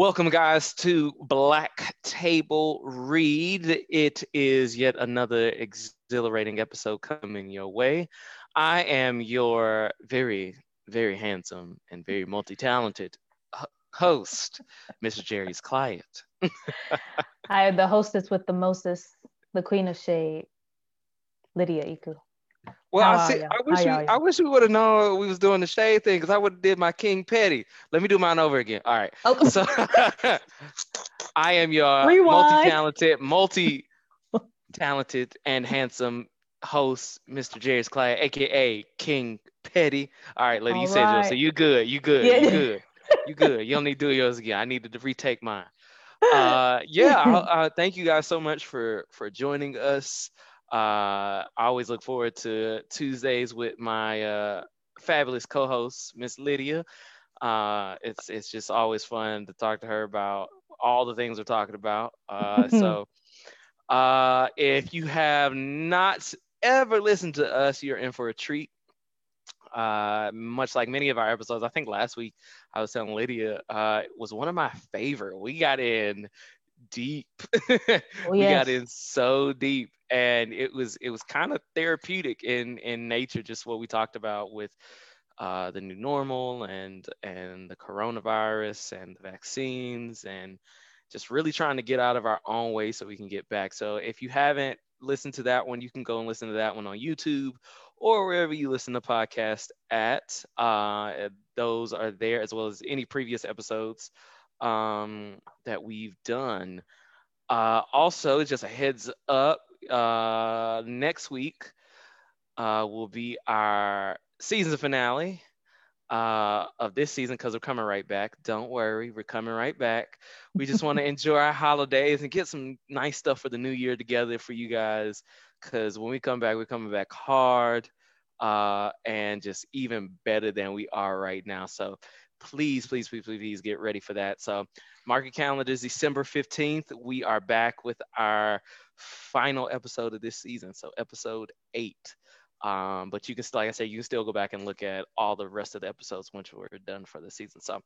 Welcome, guys, to Black Table Read. It is yet another exhilarating episode coming your way. I am your very, very handsome and very multi talented host, Mr. Jarius client. Hi, the hostess with the mostest, the queen of shade, Lydia Iku. Well, I, see, I wish we, I wish we would have known we was doing the shade thing because I would have did my King Petty. Let me do mine over again. All right. Oh. So I am your multi-talented, multi-talented and handsome host, Mr. Jarius Clyde, aka King Petty. All right, lady, All you right. said yours, so you good, you good, yeah. you good, you good. You don't need to do yours again. I needed to retake mine. Uh, yeah, uh, thank you guys so much for for joining us. Uh, I always look forward to Tuesdays with my uh, fabulous co-host, Miss Lydia. Uh, it's it's just always fun to talk to her about all the things we're talking about. Uh, so uh, if you have not ever listened to us, you're in for a treat. Uh, much like many of our episodes, I think last week I was telling Lydia uh, was one of my favorite. We got in deep. Oh, we got in so deep and it was it was kind of therapeutic in in nature just what we talked about with uh, the new normal and and the coronavirus and the vaccines and just really trying to get out of our own way so we can get back. So if you haven't listened to that one you can go and listen to that one on youtube or wherever you listen to podcasts at uh, those are there as well as any previous episodes um, that we've done. Uh, also just a heads up uh, next week uh, will be our season finale uh, of this season because we're coming right back. Don't worry, we're coming right back. We just want to enjoy our holidays and get some nice stuff for the new year together for you guys. Because when we come back, we're coming back hard uh, and just even better than we are right now. So please, please, please, please get ready for that. So market calendar is December 15th. We are back with our final episode of this season. So episode eight. Um, but you can, like I said, you can still go back and look at all the rest of the episodes once we're done for the season. So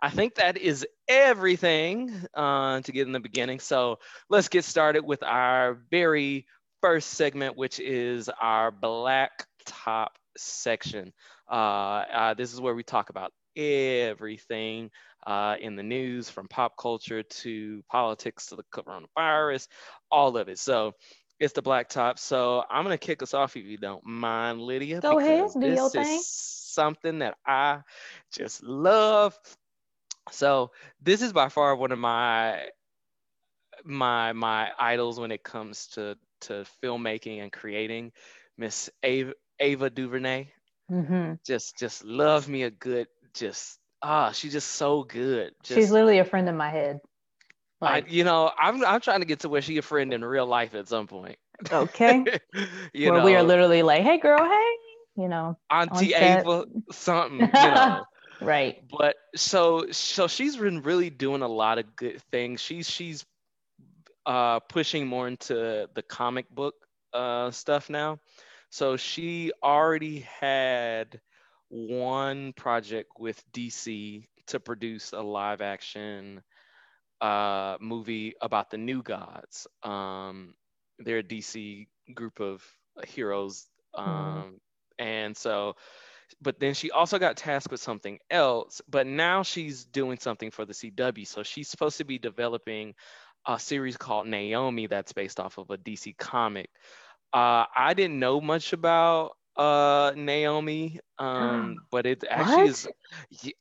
I think that is everything uh, to get in the beginning. So let's get started with our very first segment, which is our Black Top section. Uh, uh, this is where we talk about everything uh, in the news from pop culture to politics to the coronavirus, all of it. So it's the black top. So I'm gonna kick us off if you don't mind, Lydia. Go ahead, do your thing. Something that I just love. So this is by far one of my my my idols when it comes to to filmmaking and creating. Miss Ava, Ava DuVernay. Mm-hmm. Just just love me a good just ah, she's just so good. Just, she's literally a friend in my head. Like, I, you know, I'm I'm trying to get to where she's a friend in real life at some point. Okay. you where know, we are literally like, hey girl, hey, you know, Auntie Ava, something, you know. right. But so so she's been really doing a lot of good things. She's she's uh pushing more into the comic book uh stuff now. So she already had one project with DC to produce a live action uh, movie about the new gods. Um, they're a DC group of heroes. Mm-hmm. Um, mm-hmm. And so, but then she also got tasked with something else, but now she's doing something for the CW. So she's supposed to be developing a series called Naomi that's based off of a DC comic. Uh, I didn't know much about uh Naomi um but it actually what? is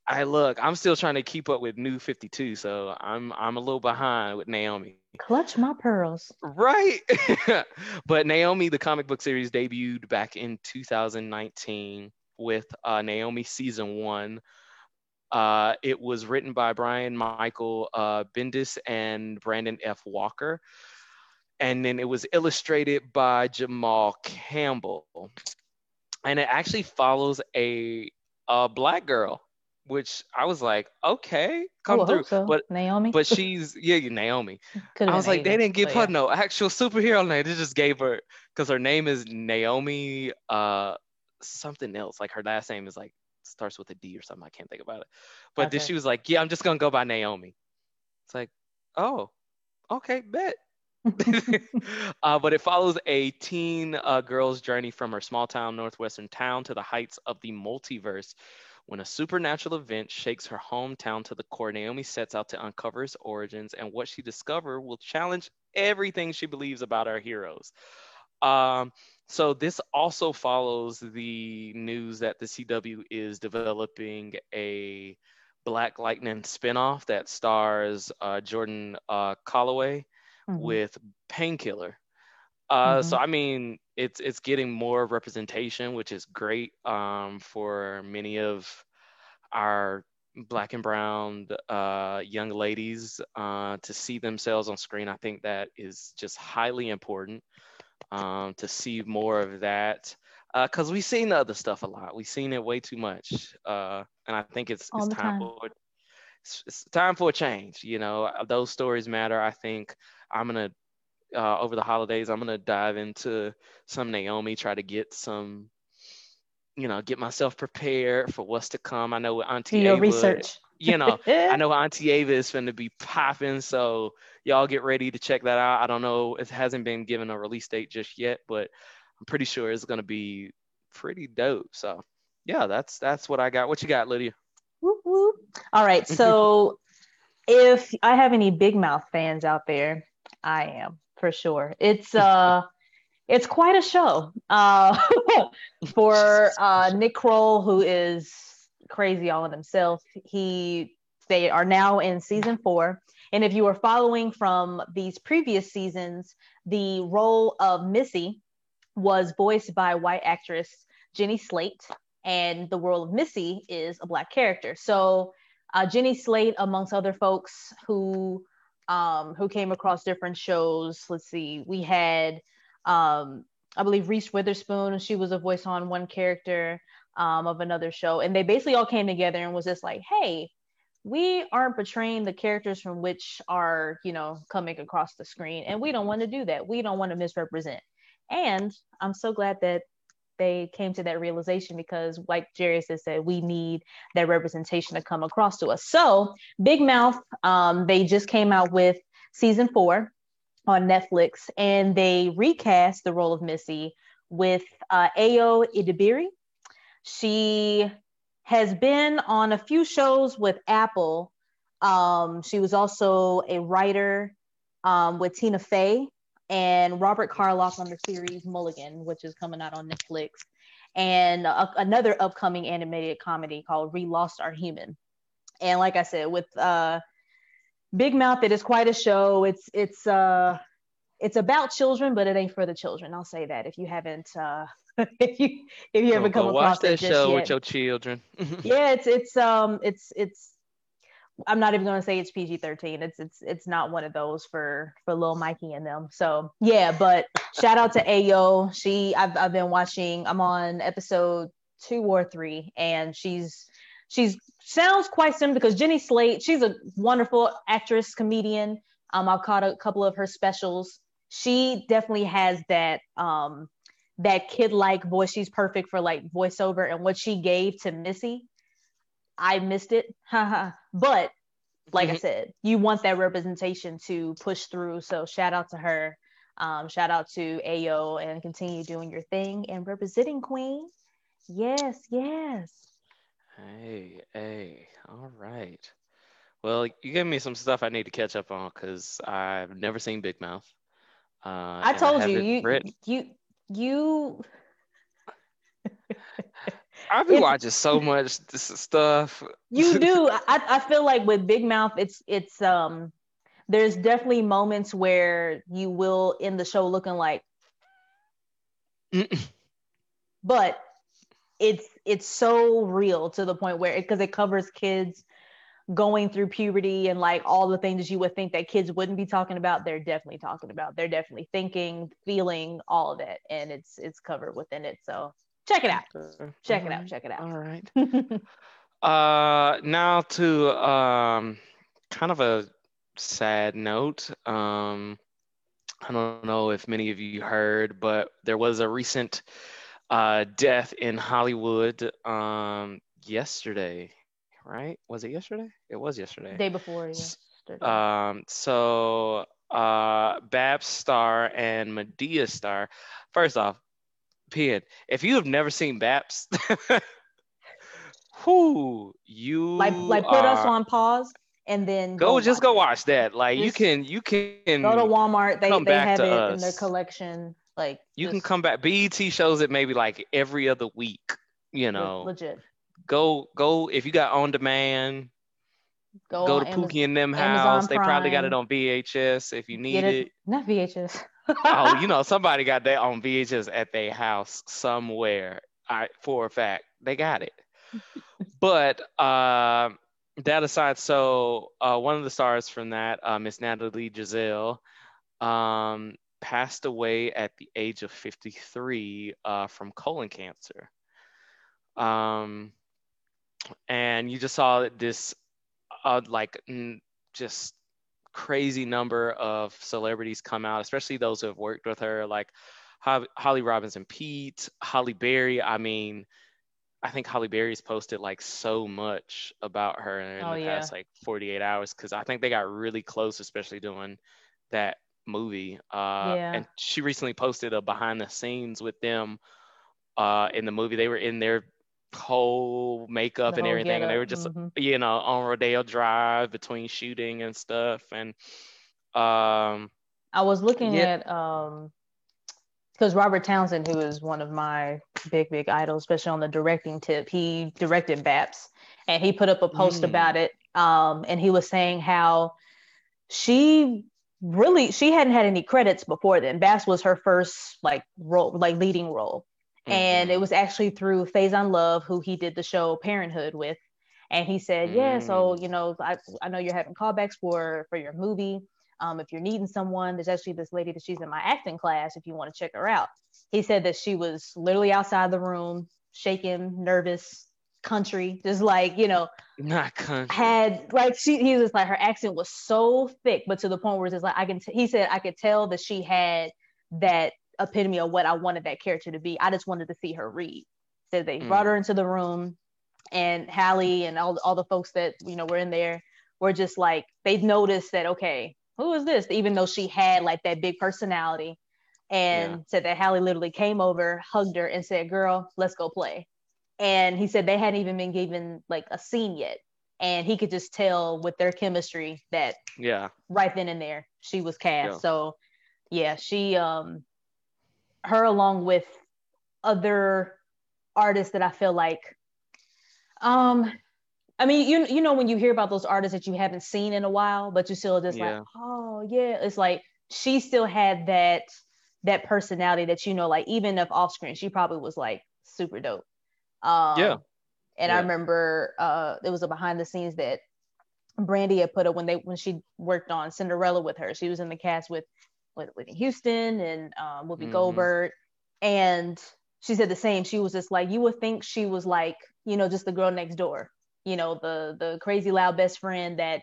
I look I'm still trying to keep up with new 52 so I'm I'm a little behind with Naomi. Clutch my pearls. Right. But Naomi the comic book series debuted back in 2019 with uh Naomi season 1 uh it was written by Brian Michael uh Bendis and Brandon F. Walker. And then it was illustrated by Jamal Campbell and it actually follows a a black girl which I was like, okay, come Ooh, through. So. But Naomi, but she's yeah, you Naomi. I was like, they didn't give her yeah. no actual superhero name. They just gave her because her name is Naomi, uh, something else. Like her last name is like starts with a D or something. I can't think about it. But okay. then she was like, yeah, I'm just gonna go by Naomi. It's like, oh, okay, bet. uh, but it follows a teen uh, girl's journey from her small town northwestern town to the heights of the multiverse. When a supernatural event shakes her hometown to the core, Naomi sets out to uncover its origins, and what she discovers will challenge everything she believes about our heroes. Um, so this also follows the news that the CW is developing a Black Lightning spinoff that stars uh, Jordan uh, mm-hmm. with Painkiller. Uh, mm-hmm. So I mean, it's it's getting more representation, which is great um, for many of our black and brown uh, young ladies uh, to see themselves on screen. I think that is just highly important um, to see more of that because uh, we've seen the other stuff a lot. We've seen it way too much, uh, and I think it's, it's time, time, for it's, it's, time for a change. You know, those stories matter. I think I'm gonna uh, over the holidays. I'm gonna dive into some Naomi, try to get some, you know, get myself prepared for what's to come. I know Auntie Do your Ava, research. You know, I know Auntie Ava is going to be popping, so y'all get ready to check that out. I don't know, it hasn't been given a release date just yet, but I'm pretty sure it's gonna be pretty dope. So yeah, that's that's what I got. What you got, Lydia? Whoop, whoop. All right. So if I have any Big Mouth fans out there, I am for sure. It's uh it's quite a show uh for uh Nick Kroll, who is crazy all in himself. He they are now in season four. And if you were following from these previous seasons, the role of Missy was voiced by white actress Jenny Slate, and the role of Missy is a black character. So uh, Jenny Slate, amongst other folks who um, who came across different shows. Let's see, we had um, I believe Reese Witherspoon. She was a voice on one character um, of another show, and they basically all came together and was just like, hey. We aren't portraying the characters from which are, you know, coming across the screen, and we don't want to do that. We don't want to misrepresent. And I'm so glad that they came to that realization because, like Jarius has said, we need that representation to come across to us. So, Big Mouth, um, they just came out with season four on Netflix, and they recast the role of Missy with uh, Ayo Edebiri. She has been on a few shows with Apple. Um, she was also a writer um, with Tina Fey and Robert Carlock on the series Mulligan, which is coming out on Netflix, and a, another upcoming animated comedy called We Lost Our Human. And like I said, with uh, Big Mouth, it is quite a show. It's it's uh, it's about children, but it ain't for the children. I'll say that if you haven't uh, if you if you haven't come across watch that show yet. with your children. yeah, it's it's um it's it's I'm not even going to say it's PG-13. It's it's it's not one of those for for little Mikey and them. So yeah, but shout out to Ayo. She I've I've been watching. I'm on episode two or three, and she's she's sounds quite similar because Jenny Slate. She's a wonderful actress, comedian. Um, I've caught a couple of her specials. She definitely has that um that kid like voice. She's perfect for like voiceover, and what she gave to Missy I missed it. but like mm-hmm. I said, you want that representation to push through. So shout out to her. Um, shout out to Ayo and continue doing your thing and representing Queen. Yes, yes. Hey, hey, all right. Well, you gave me some stuff I need to catch up on because I've never seen Big Mouth. Uh, I told I you, you, you, you. I've been watching so much stuff. You do. I, I feel like with Big Mouth, it's it's um there's definitely moments where you will in the show looking like but it's it's so real to the point where because it, it covers kids going through puberty and like all the things that you would think that kids wouldn't be talking about they're definitely talking about they're definitely thinking feeling all of it and it's it's covered within it so check it out. Check it out. Check it out. All right. uh, now to um, kind of a sad note. Um, I don't know if many of you heard, but there was a recent uh, death in Hollywood um, yesterday. Right? Was it yesterday? It was yesterday. Day before. Yesterday. Um, so uh, Baps star and Madea star. First off, If you have never seen Baps, who you like like put us on pause and then go, go just go watch that. Like just you can you can go to Walmart. They they have it us. in their collection. Like you just, can come back. BET shows it maybe like every other week. You know, legit. Go go if you got on demand. Go, go to Amazon, Pookie and them house. they probably got it on VHS if you need it, it. Not VHS. oh, you know, somebody got that on VHS at their house somewhere. I for a fact they got it. but uh, that aside, so uh, one of the stars from that, uh, Miss Natalie Desselle, um, passed away at the age of 53 uh, from colon cancer. Um, and you just saw this, uh, like, just crazy number of celebrities come out, especially those who have worked with her, like Holly Robinson Peete, Halle Berry. I mean, I think Halle Berry's posted like so much about her in oh, the yeah. past like 48 hours because I think they got really close, especially doing that movie. Uh, yeah. And she recently posted a behind the scenes with them uh, in the movie. They were in their whole makeup the and everything, and they were just mm-hmm. you know on Rodeo Drive between shooting and stuff. And um, I was looking yeah. at um, because Robert Townsend, who is one of my big, big idols, especially on the directing tip, he directed Baps and he put up a post mm. about it. Um, and he was saying how she really she hadn't had any credits before then. Baps was her first like role, like leading role. Mm-hmm. And it was actually through Faizon Love, who he did the show Parenthood with. And he said, mm. Yeah, so mm. you know, I, I know you're having callbacks for for your movie. Um, if you're needing someone, there's actually this lady that she's in my acting class if you want to check her out. He said that she was literally outside the room, shaking, nervous, country, just like, you know, not country. Had like she he was like her accent was so thick, but to the point where it's like I can t- he said I could tell that she had that epitome of what I wanted that character to be. I just wanted to see her read. Said they mm. brought her into the room and Halle and all, all the folks that you know were in there were just like they'd noticed that okay who is this? Even though she had like that big personality and yeah. said that Halle literally came over, hugged her, and said, Girl, let's go play. And he said they hadn't even been given like a scene yet. And he could just tell with their chemistry that yeah, right then and there she was cast. Yeah. So yeah, she um her along with other artists that I feel like um I mean, you you know when you hear about those artists that you haven't seen in a while, but you still just yeah. like, oh yeah, it's like she still had that that personality that you know, like even if off screen, she probably was like super dope. Um, yeah. And yeah. I remember uh, it was a behind the scenes that Brandy had put up when they when she worked on Cinderella with her. She was in the cast with with Whitney Houston and um, Whoopi mm-hmm. Goldberg, and she said the same. She was just like you would think she was like you know just the girl next door you know the the crazy loud best friend that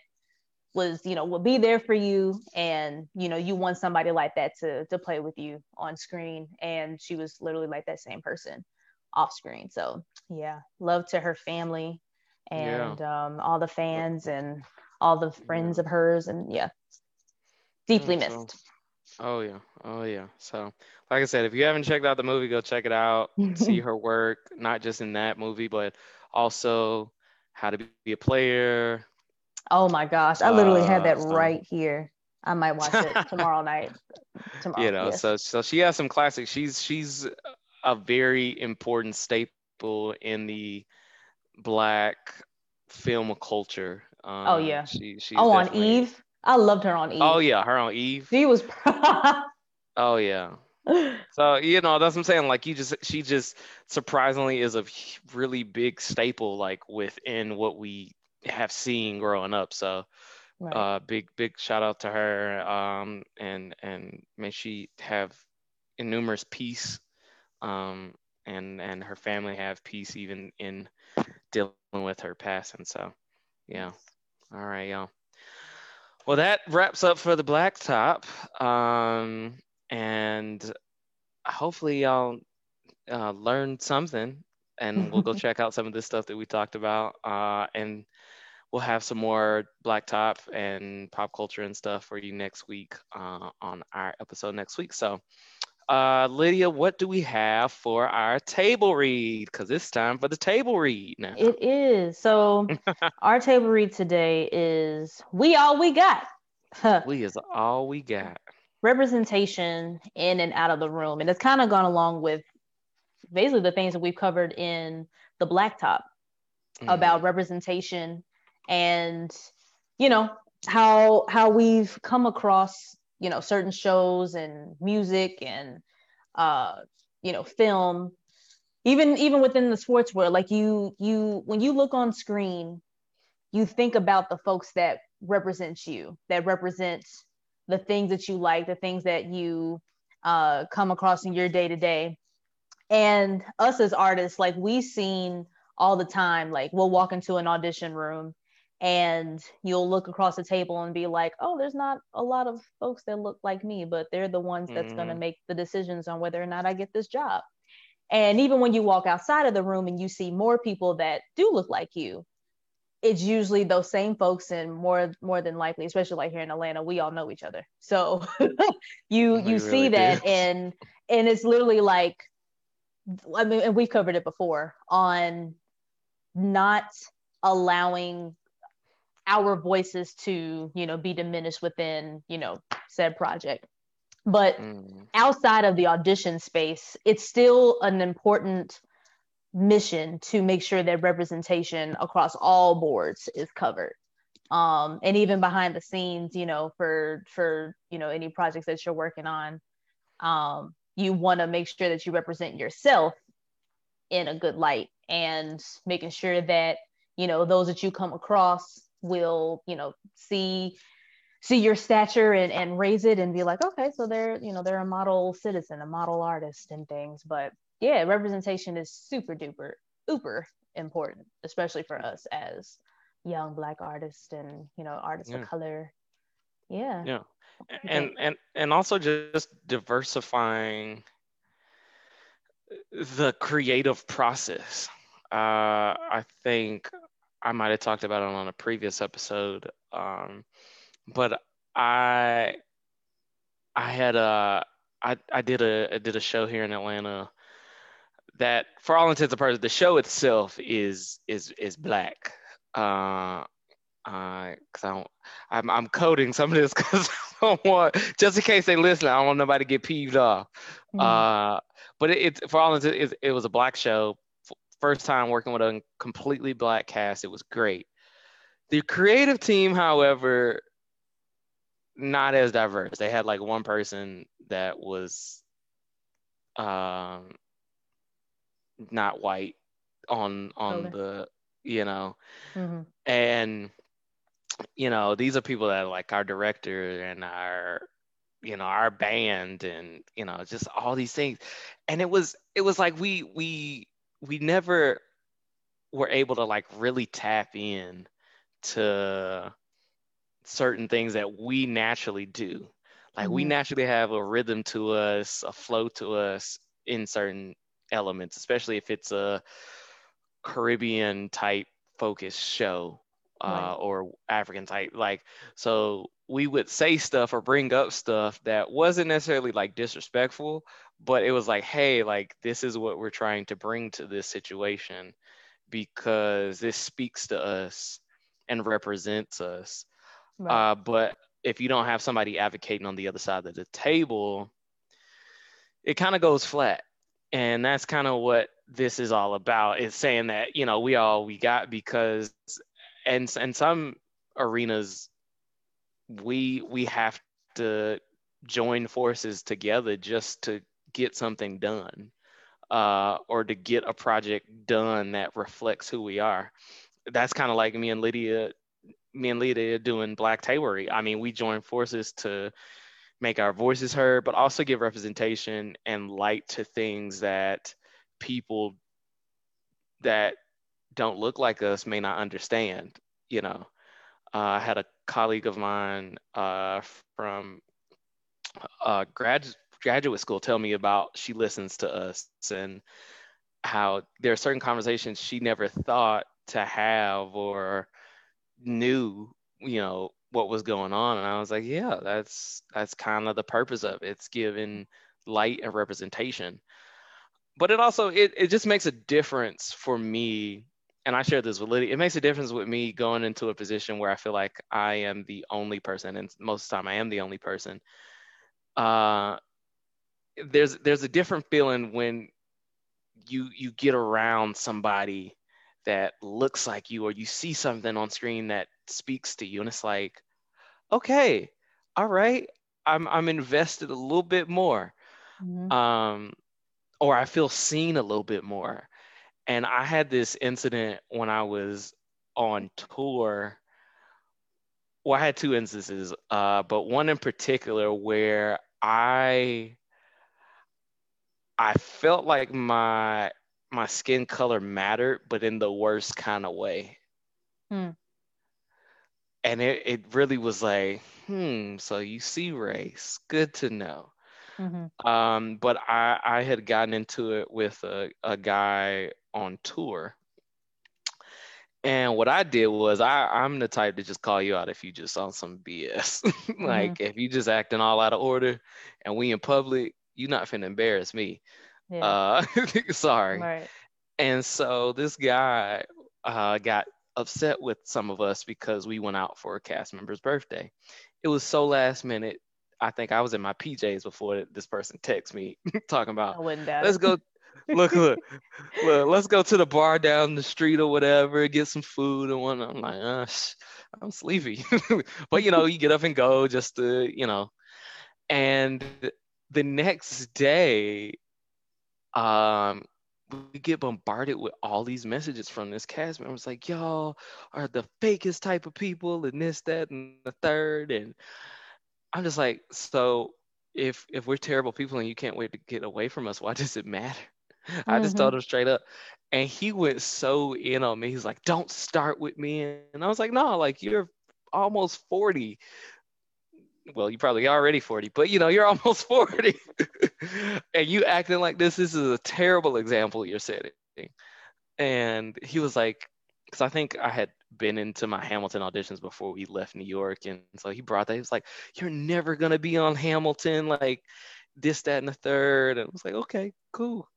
was you know will be there for you and you know you want somebody like that to to play with you on screen and she was literally like that same person off screen so yeah love to her family and yeah. um, all the fans and all the friends yeah. of hers and yeah deeply missed so, oh yeah oh yeah so like i said if you haven't checked out the movie go check it out see her work not just in that movie but also how to be a player. Oh my gosh, I literally uh, had that so. right here. I might watch it tomorrow night. Tomorrow, you know, yes. so so she has some classics. She's she's a very important staple in the black film culture. Um, oh yeah. She, she's oh on Eve. I loved her on Eve. Oh yeah, her on Eve. She was. oh yeah. so you know that's what I'm saying. Like you just she just surprisingly is a really big staple like within what we have seen growing up. So right. uh big big shout out to her. Um and and may she have numerous peace um and and her family have peace even in dealing with her passing. So yeah. All right, y'all. Well, that wraps up for the blacktop. Um, and hopefully y'all uh, learned something and we'll go check out some of this stuff that we talked about uh, and we'll have some more blacktop and pop culture and stuff for you next week uh, on our episode next week. So, uh, Lydia, what do we have for our table read? Because it's time for the table read now. It is. So, our table read today is We All We Got. we is all we got. Representation in and out of the room. And it's kind of gone along with basically the things that we've covered in the blacktop mm. about representation and you know how how we've come across you know certain shows and music and uh you know film. Even even within the sports world like you you when you look on screen you think about the folks that represent you that represent the things that you like the things that you uh, come across in your day to day and us as artists like we seen all the time like we'll walk into an audition room and you'll look across the table and be like oh there's not a lot of folks that look like me but they're the ones that's mm-hmm. going to make the decisions on whether or not i get this job and even when you walk outside of the room and you see more people that do look like you it's usually those same folks and more more than likely especially like here in atlanta we all know each other so you we you really see that do. and and it's literally like i mean and we've covered it before on not allowing our voices to you know be diminished within you know said project but mm. outside of the audition space it's still an important mission to make sure that representation across all boards is covered um, and even behind the scenes you know for for you know any projects that you're working on um, you want to make sure that you represent yourself in a good light and making sure that you know those that you come across will you know see see your stature and, and raise it and be like okay so they're you know they're a model citizen a model artist and things. But yeah representation is super duper uber important especially for us as young black artists and you know artists yeah. of color. Yeah. Yeah. And and and also just diversifying the creative process. Uh i think I might have talked about it on a previous episode, um, but I I had a I, I did a I did a show here in Atlanta that for all intents and purposes the show itself is is is black. Uh, uh, cause I don't, I'm I'm coding some of this because I don't want just in case they listen. I don't want nobody to get peeved off. Mm-hmm. Uh, but it, it for all intents it, it was a black show first time working with a completely black cast. It was great. The creative team, however, not as diverse. They had like one person that was um not white on on okay. the you know mm-hmm. and you know these are people that are like our director and our you know our band and you know just all these things and it was it was like we we we never were able to like really tap in to certain things that we naturally do. Like mm-hmm. we naturally have a rhythm to us, a flow to us in certain elements, especially if it's a Caribbean type focused show uh, right. or African type. Like, so we would say stuff or bring up stuff that wasn't necessarily like disrespectful, but it was like, hey, like this is what we're trying to bring to this situation because this speaks to us and represents us. Right. Uh, but if you don't have somebody advocating on the other side of the table, it kind of goes flat. And that's kind of what this is all about. Is saying that, you know, we all we got because and and some arenas we we have to join forces together just to get something done uh, or to get a project done that reflects who we are. That's kind of like me and Lydia, me and Lydia doing Black Table Read. I mean, we join forces to make our voices heard, but also give representation and light to things that people that don't look like us may not understand. You know, uh, I had a colleague of mine uh, from uh, grad graduate school tell me about she listens to us and how there are certain conversations she never thought to have or knew, you know, what was going on. And I was like, yeah, that's that's kind of the purpose of it. It's giving light and representation. But it also it, it just makes a difference for me. And I share this with Lydia. It makes a difference with me going into a position where I feel like I am the only person, and most of the time I am the only person. Uh, there's there's a different feeling when you you get around somebody that looks like you or you see something on screen that speaks to you and it's like okay all right i'm i'm invested a little bit more. Mm-hmm. um or i feel seen a little bit more. And i had this incident when i was on tour. Well i had two instances uh but one in particular where i i felt like my my skin color mattered, but in the worst kind of way. Hmm. And it, it really was like, hmm, so you see race. Good to know. Mm-hmm. Um, but I, I had gotten into it with a, a guy on tour. And what I did was I, I'm the type to just call you out if you just on some BS. like mm-hmm. if you just acting all out of order and we in public, you're not finna embarrass me. Yeah. Uh, sorry. Right. And so this guy uh, got upset with some of us because we went out for a cast member's birthday. It was so last minute. I think I was in my PJs before this person texted me talking about let's go look, look, look, let's go to the bar down the street or whatever, get some food and whatnot. I'm like, uh, I'm sleepy. but you know, you get up and go just to, you know. And the next day, um, we get bombarded with all these messages from this cast member. It's like, y'all are the fakest type of people, and this, that, and the third. And I'm just like, so if if we're terrible people and you can't wait to get away from us, why does it matter? Mm-hmm. I just told mm-hmm. him straight up. And he went so in on me. He's like, don't start with me. And I was like, no, like you're almost 40 well, you probably already 40, but you know, you're almost 40 and you acting like this. This is a terrible example you're setting. And he was like, because I think I had been into my Hamilton auditions before we left New York. And so he brought that. He was like, You're never going to be on Hamilton, like this, that, and the third. And I was like, Okay, cool.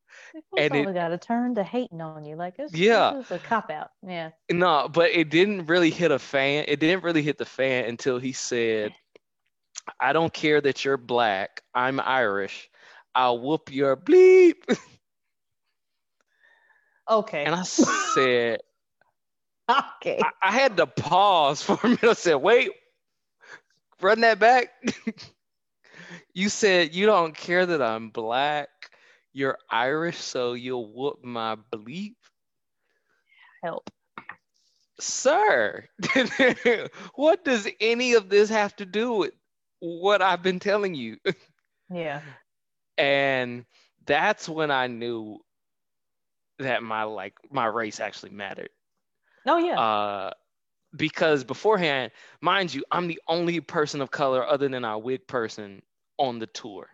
and it got a turn to hating on you. Like, it's, yeah, it's a cop out. Yeah. No, but it didn't really hit a fan. It didn't really hit the fan until he said, I don't care that you're black. I'm Irish. I'll whoop your bleep. Okay. And I said, Okay. I, I, had to pause for a minute. I said, wait, run that back. you said you don't care that I'm black. You're Irish, so you'll whoop my bleep. Help. Sir, what does any of this have to do with what I've been telling you. yeah. And that's when I knew that my like my race actually mattered. Oh yeah. Uh because beforehand, mind you, I'm the only person of color other than our wig person on the tour.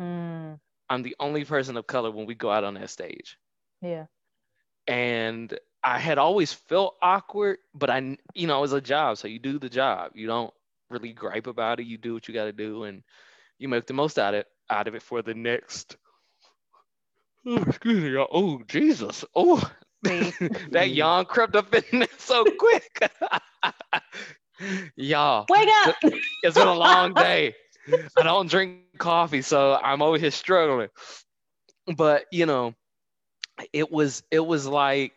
Mm. I'm the only person of color when we go out on that stage. Yeah. And I had always felt awkward, but I, you know, it was a job, so you do the job. You don't really gripe about it. You do what you got to do, and you make the most out of it out of it for the next. Oh, excuse me, y'all. Oh, Jesus. Oh, that yawn crept up in there so quick. y'all, wake up! It's been a long day. I don't drink coffee, so I'm over here struggling. But you know, it was it was like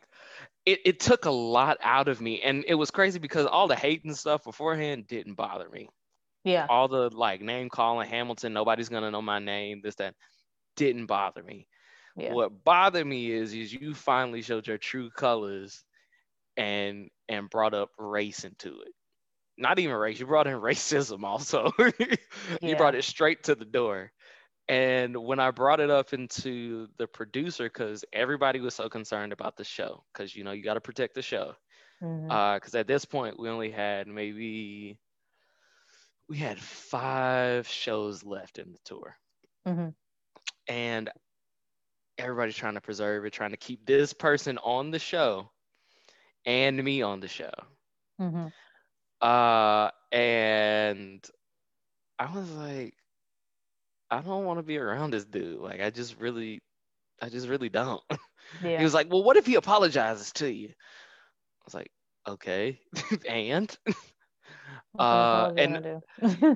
it, it took a lot out of me and it was crazy because all the hate and stuff beforehand didn't bother me. Yeah. All the like name calling hamilton nobody's gonna know my name this that didn't bother me. Yeah. what bothered me is is you finally showed your true colors and and brought up race into it. Not even race you brought in racism also. You yeah. brought it straight to the door and when I brought it up into the producer, because everybody was so concerned about the show, because you know you got to protect the show. Because mm-hmm. uh, at this point we only had maybe we had five shows left in the tour, mm-hmm. and everybody's trying to preserve it, trying to keep this person on the show, and me on the show. Mm-hmm. Uh, and I was like, I don't want to be around this dude. Like, I just really, I just really don't. Yeah. he was like, well, what if he apologizes to you? I was like, okay, and. Uh, and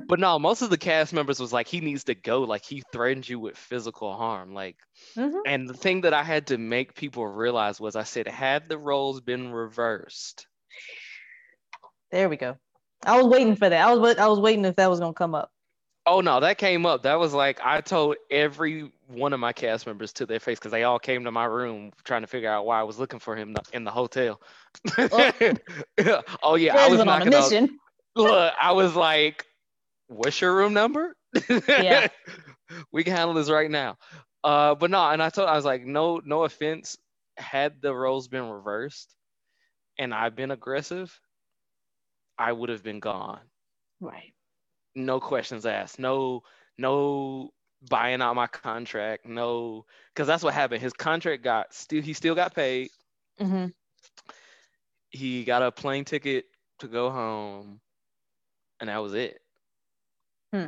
but no, most of the cast members was like he needs to go. Like he threatened you with physical harm. Like, mm-hmm. and the thing that I had to make people realize was I said, had the roles been reversed. There we go. I was waiting for that. I was I was waiting if that was gonna come up. Oh no, that came up. That was like I told every one of my cast members to their face because they all came to my room trying to figure out why I was looking for him in the hotel. Oh, oh yeah, I was on a mission. Look, I was like, "What's your room number?" Yeah, we can handle this right now. Uh, but no, and I told I was like, no, no offense. Had the roles been reversed, and I've been aggressive, I would have been gone. Right no questions asked. No, no buying out my contract. No, because that's what happened. His contract got still. He still got paid. Mm-hmm. He got a plane ticket to go home, and that was it. Hmm.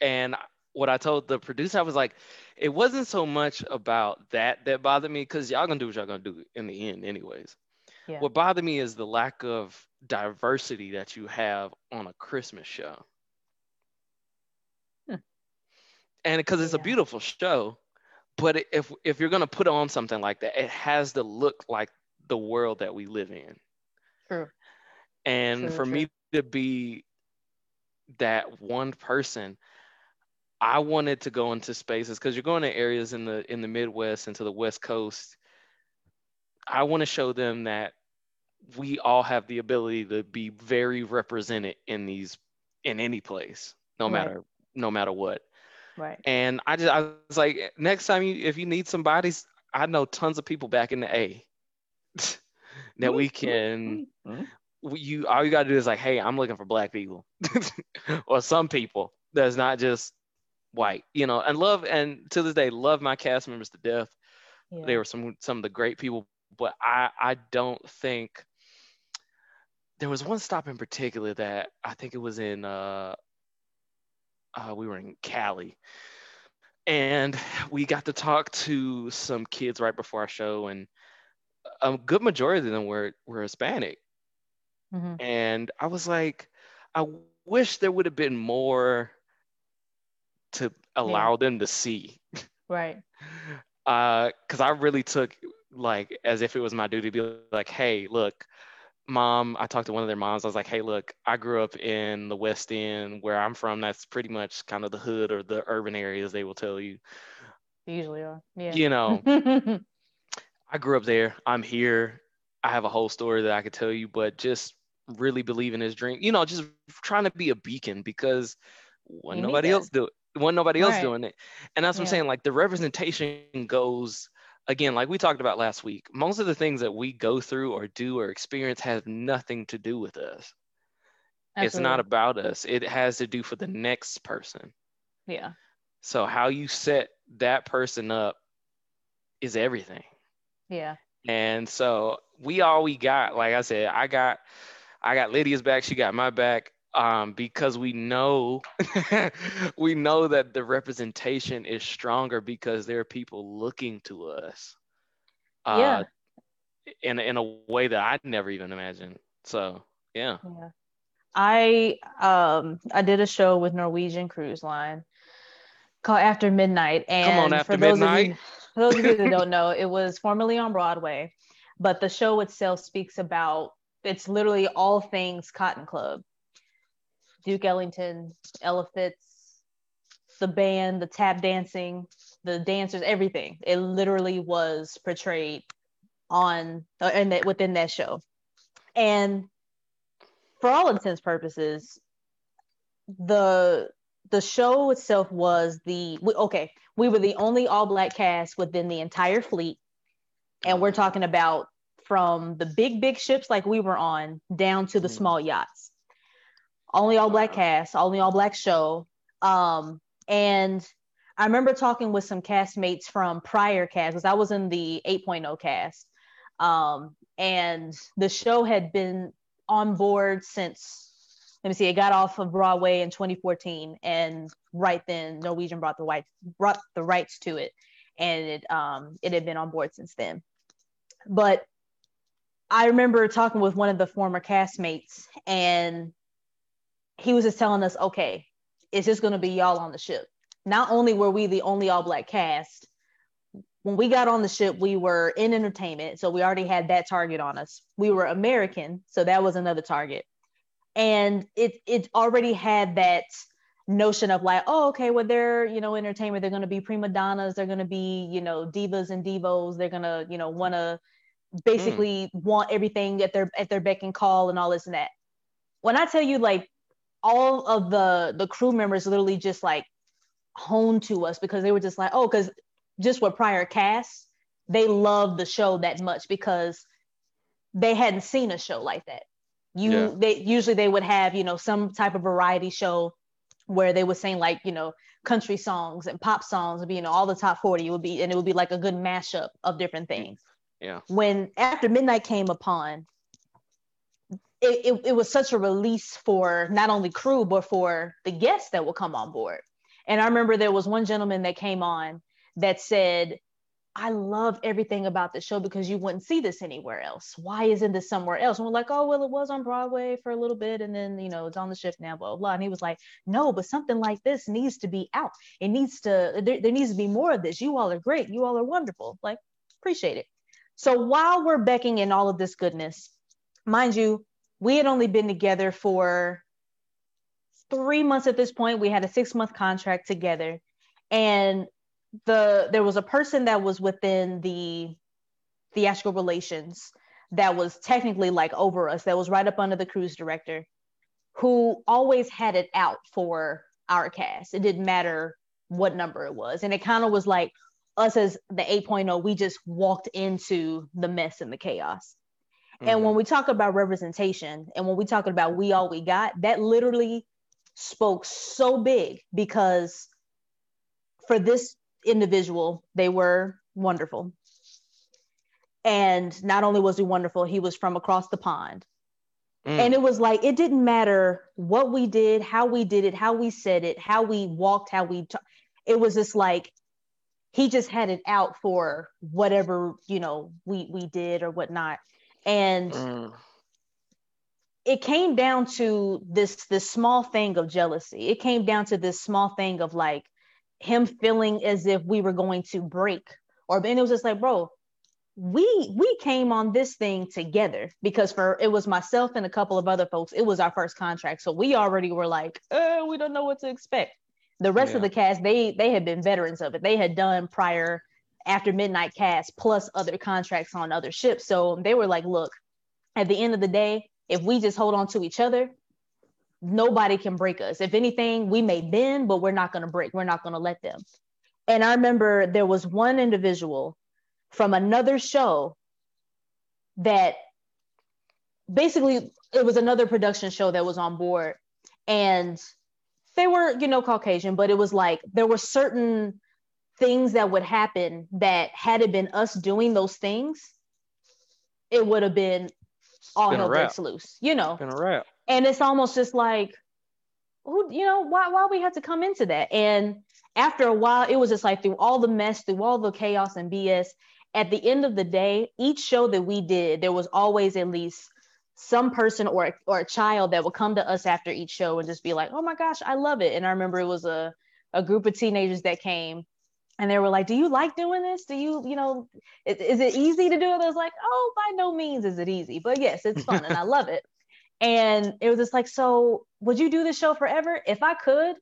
And what I told the producer, I was like, it wasn't so much about that that bothered me because y'all gonna do what y'all gonna do in the end, anyways. Yeah. What bothered me is the lack of diversity that you have on a Christmas show and because it's yeah. a beautiful show but if if you're going to put on something like that it has to look like the world that we live in true and true, for true. me to be that one person i wanted to go into spaces because you're going to areas in the in the midwest and to the west coast i want to show them that we all have the ability to be very represented in these in any place no right. matter no matter what Right. And I just I was like, next time you if you need some bodies, I know tons of people back in the A that we can mm-hmm. you all you gotta do is like, hey, I'm looking for black people. or some people that's not just white, you know, and love and to this day, love my cast members to death. Yeah. They were some some of the great people, but I I don't think there was one stop in particular that I think it was in uh uh, we were in Cali, and we got to talk to some kids right before our show, and a good majority of them were were Hispanic, mm-hmm. and I was like, I wish there would have been more to allow yeah. them to see, right? Because uh, I really took like as if it was my duty to be like, hey, look, mom, I talked to one of their moms. I was like, hey, look, I grew up in the West End where I'm from. That's pretty much kind of the hood or the urban areas, they will tell you. usually are. Yeah. You know, I grew up there. I'm here. I have a whole story that I could tell you, but just really believe in his dream, you know, just trying to be a beacon because when nobody else do it, when nobody else right. doing it. And that's what yeah. I'm saying. Like the representation goes again, like we talked about last week, most of the things that we go through or do or experience has nothing to do with us. Absolutely. It's not about us. It has to do for the next person. Yeah. So how you set that person up is everything. Yeah. And so we all we got, like I said, I got I got Lydia's back, she got my back um, because we know we know that the representation is stronger because there are people looking to us. Uh, yeah. In in a way that I'd never even imagined. So yeah. Yeah. I um I did a show with Norwegian Cruise Line called After Midnight, and Come on, After for those Midnight. You, for those of you that don't know, it was formerly on Broadway, but the show itself speaks about it's literally all things Cotton Club. Duke Ellington, Ella Fitz, the band, the tap dancing, the dancers, everything. It literally was portrayed on and uh, within that show. And for all intents purposes, the the show itself was the we, okay. We were the only all black cast within the entire fleet, and we're talking about from the big big ships like we were on down to the mm-hmm. small yachts only all black cast, only all black show. Um, and I remember talking with some castmates from prior cast because I was in the 8.0 cast. Um, and the show had been on board since let me see, it got off of Broadway in 2014, and right then Norwegian brought the rights brought the rights to it, and it um it had been on board since then. But I remember talking with one of the former castmates, and he was just telling us, okay, it's just going to be y'all on the ship. Not only were we the only all black cast, when we got on the ship, we were in entertainment, so we already had that target on us. We were American, so that was another target, and it it already had that notion of like, oh, okay, well they're you know entertainment, they're going to be prima donnas, they're going to be you know divas and divos, they're going to you know want to basically mm. want everything at their at their beck and call and all this and that. When I tell you like all of the the crew members literally just like honed to us because they were just like, oh, because just with prior casts, they loved the show that much because they hadn't seen a show like that. You yeah. they usually they would have, you know, some type of variety show where they would sing like, you know, country songs and pop songs, would be, you know, all the top 40 would be, and it would be like a good mashup of different things. Yeah. When after midnight came upon, it, it, it was such a release for not only crew, but for the guests that will come on board. And I remember there was one gentleman that came on that said, I love everything about the show because you wouldn't see this anywhere else. Why isn't this somewhere else? And we're like, oh, well, it was on Broadway for a little bit and then, you know, it's on the shift now, blah, blah, blah. And he was like, no, but something like this needs to be out. It needs to, there, there needs to be more of this. You all are great. You all are wonderful. Like, appreciate it. So while we're becking in all of this goodness, mind you, we had only been together for three months at this point. We had a six month contract together. And the there was a person that was within the theatrical relations that was technically like over us that was right up under the cruise director who always had it out for our cast it didn't matter what number it was and it kind of was like us as the 8.0 we just walked into the mess and the chaos mm-hmm. and when we talk about representation and when we talk about we all we got that literally spoke so big because for this individual. They were wonderful. And not only was he wonderful, he was from across the pond. Mm. And it was like, it didn't matter what we did, how we did it, how we said it, how we walked, how we, t- it was just like, he just had it out for whatever, you know, we, we did or whatnot. And mm. it came down to this, this small thing of jealousy. It came down to this small thing of like, him feeling as if we were going to break or and it was just like bro we we came on this thing together because for it was myself and a couple of other folks it was our first contract so we already were like uh, we don't know what to expect the rest yeah. of the cast they they had been veterans of it they had done prior after midnight cast plus other contracts on other ships so they were like look at the end of the day if we just hold on to each other nobody can break us. If anything, we may bend, but we're not going to break. We're not going to let them. And I remember there was one individual from another show that basically it was another production show that was on board and they were you know caucasian but it was like there were certain things that would happen that had it been us doing those things it would have been all hell breaks loose you know? Been a wrap. And it's almost just like who you know why why we had to come into that? And after a while it was just like through all the mess through all the chaos and bs at the end of the day each show that we did there was always at least some person or or a child that would come to us after each show and just be like oh my gosh i love it. And i remember it was a a group of teenagers that came and they were like do you like doing this do you you know is, is it easy to do it i was like oh by no means is it easy but yes it's fun and i love it and it was just like, so would you do this show forever? If I could,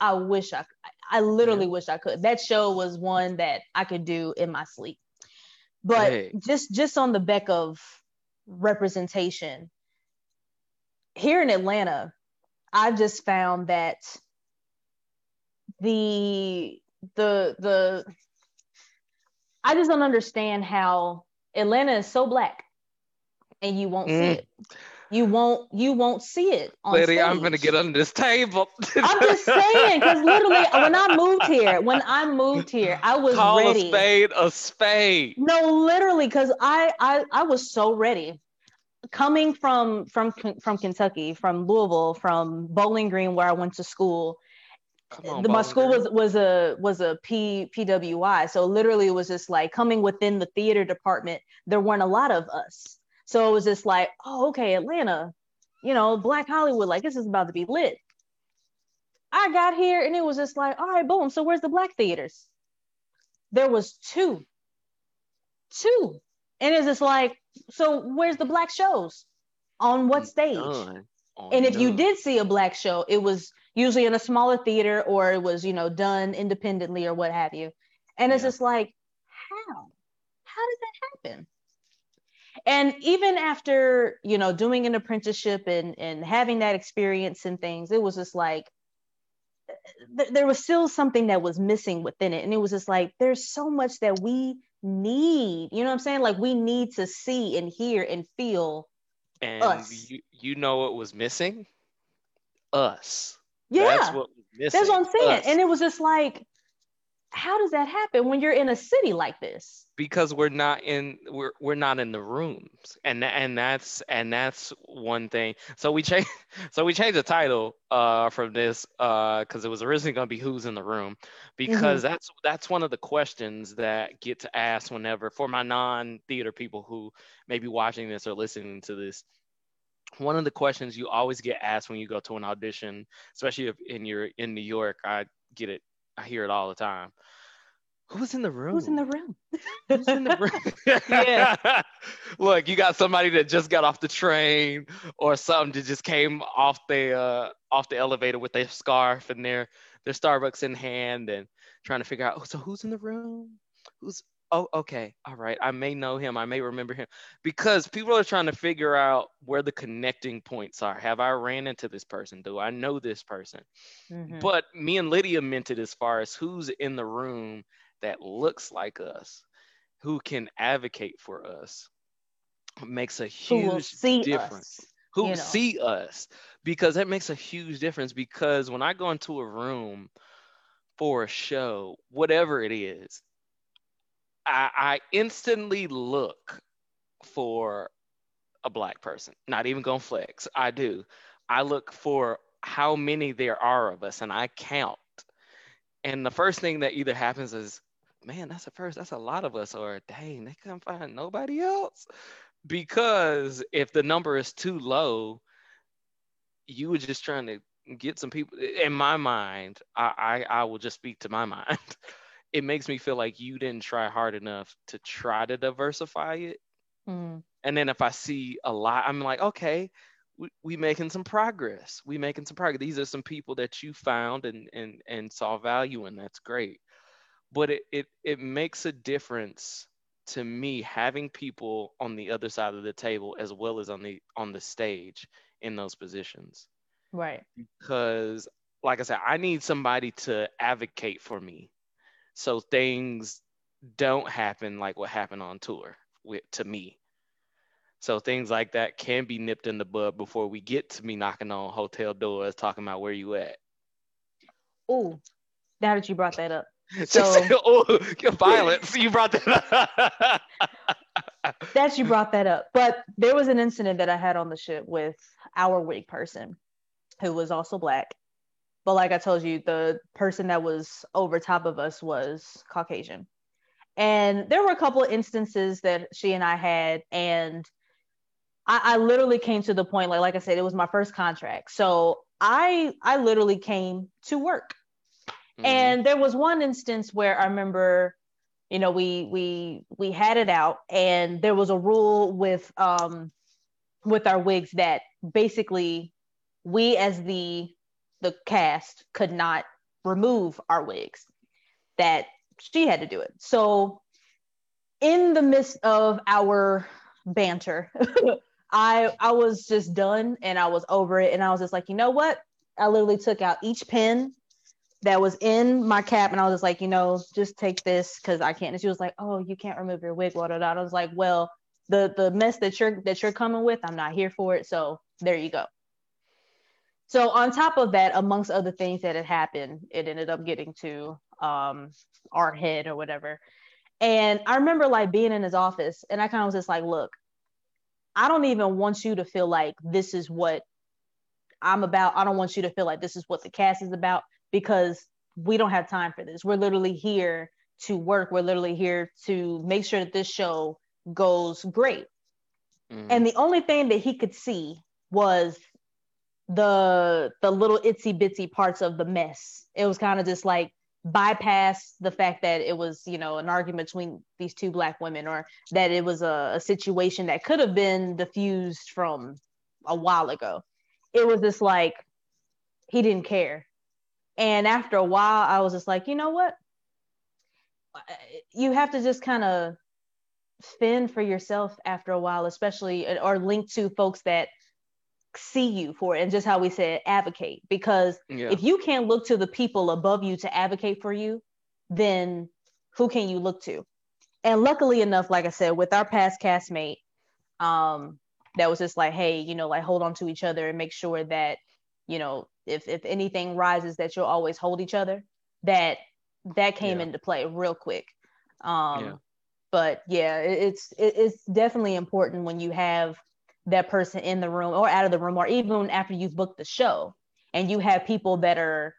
I wish I I literally yeah. wish I could. That show was one that I could do in my sleep. But hey. just just on the back of representation here in Atlanta, I've just found that the the the I just don't understand how Atlanta is so black and you won't mm. see it you won't you won't see it lady stage. i'm gonna get under this table i'm just saying because literally when i moved here when i moved here i was Call ready a spade a spade no literally because I, I i was so ready coming from from from Kentucky, from Louisville, from Bowling Green, where I went to school. Uh, on, the, my school was was a was a P PWI, so literally it was just like coming within the theater department. There weren't a lot of us, so it was just like, oh, okay, Atlanta, you know, Black Hollywood, like this is about to be lit. I got here and it was just like, all right, boom. So where's the black theaters? There was two, two, and it's just like, so where's the black shows? On what stage? and if you did see a black show, it was usually in a smaller theater or it was, you know, done independently or what have you. And it's just like, how? How did that happen? And even after, you know, doing an apprenticeship and and having that experience and things, it was just like th- there was still something that was missing within it. And it was just like, there's so much that we need. You know what I'm saying? Like we need to see and hear and feel and us. You, you know what was missing? Us. Yeah. That's what was missing. That's what I'm saying. Us. And it was just like, how does that happen when you're in a city like this? Because we're not in we're we're not in the rooms, and and that's and that's one thing. So we change so we changed the title uh from this uh because it was originally going to be who's in the room because mm-hmm. that's that's one of the questions that get to ask whenever for my non theater people who may be watching this or listening to this one of the questions you always get asked when you go to an audition, especially if in you're in New York, I get it I hear it all the time. Who's in the room? Who's in the room? Who's in the room? yeah. Look, you got somebody that just got off the train or something that just came off the uh, off the elevator with their scarf and their their Starbucks in hand and trying to figure out. Oh, so who's in the room? Who's oh, okay, all right, I may know him, I may remember him, because people are trying to figure out where the connecting points are. Have I ran into this person? Do I know this person? Mm-hmm. But me and Lydia meant it as far as who's in the room that looks like us, who can advocate for us, makes a huge difference. Us, who know. see us, because that makes a huge difference. Because when I go into a room for a show, whatever it is, I, I instantly look for a black person. Not even gonna flex. I do. I look for how many there are of us and I count. And the first thing that either happens is, man, that's a first, that's a lot of us, or dang, they couldn't find nobody else. Because if the number is too low, you were just trying to get some people in my mind, I, I, I will just speak to my mind. It makes me feel like you didn't try hard enough to try to diversify it. Mm. And then if I see a lot, I'm like, okay, we, we making some progress. We making some progress. These are some people that you found and and and saw value in. That's great. But it it it makes a difference to me having people on the other side of the table as well as on the on the stage in those positions. Right. Because like I said, I need somebody to advocate for me so things don't happen like what happened on tour with to me. So things like that can be nipped in the bud before we get to me knocking on hotel doors talking about where you at. Oh now that you brought that up. So oh violence. You brought that up. That you brought that up. But there was an incident that i had on the ship with our wig person who was also black but like I told you, the person that was over top of us was Caucasian. And there were a couple of instances that she and I had, and I, I literally came to the point, like like I said, it was my first contract. So I I literally came to work. Mm-hmm. And there was one instance where I remember, you know, we we we had it out, and there was a rule with um with our wigs that basically we as the the cast could not remove our wigs, that she had to do it. So, in the midst of our banter, I I was just done and I was over it, and I was just like, you know what? I literally took out each pin that was in my cap, and I was just like, you know, just take this because I can't. And she was like, oh, you can't remove your wig, blah. I was like, well, the the mess that you're that you're coming with, I'm not here for it. So there you go. So on top of that, amongst other things that had happened, it ended up getting to um, our head or whatever. And I remember like being in his office, and I kind of was just like, look, I don't even want you to feel like this is what I'm about. I don't want you to feel like this is what the cast is about because we don't have time for this. We're literally here to work. We're literally here to make sure that this show goes great. Mm. And the only thing that he could see was the the little itsy bitsy parts of the mess. It was kind of just like bypass the fact that it was, you know, an argument between these two black women or that it was a, a situation that could have been diffused from a while ago. It was just like he didn't care. And after a while, I was just like, you know what? You have to just kind of fend for yourself after a while, especially or link to folks that see you for it and just how we said advocate because yeah. if you can't look to the people above you to advocate for you then who can you look to and luckily enough like i said with our past castmate um that was just like hey you know like hold on to each other and make sure that you know if if anything rises that you'll always hold each other that that came yeah. into play real quick um yeah. but yeah it, it's it, it's definitely important when you have that person in the room or out of the room or even after you've booked the show and you have people that are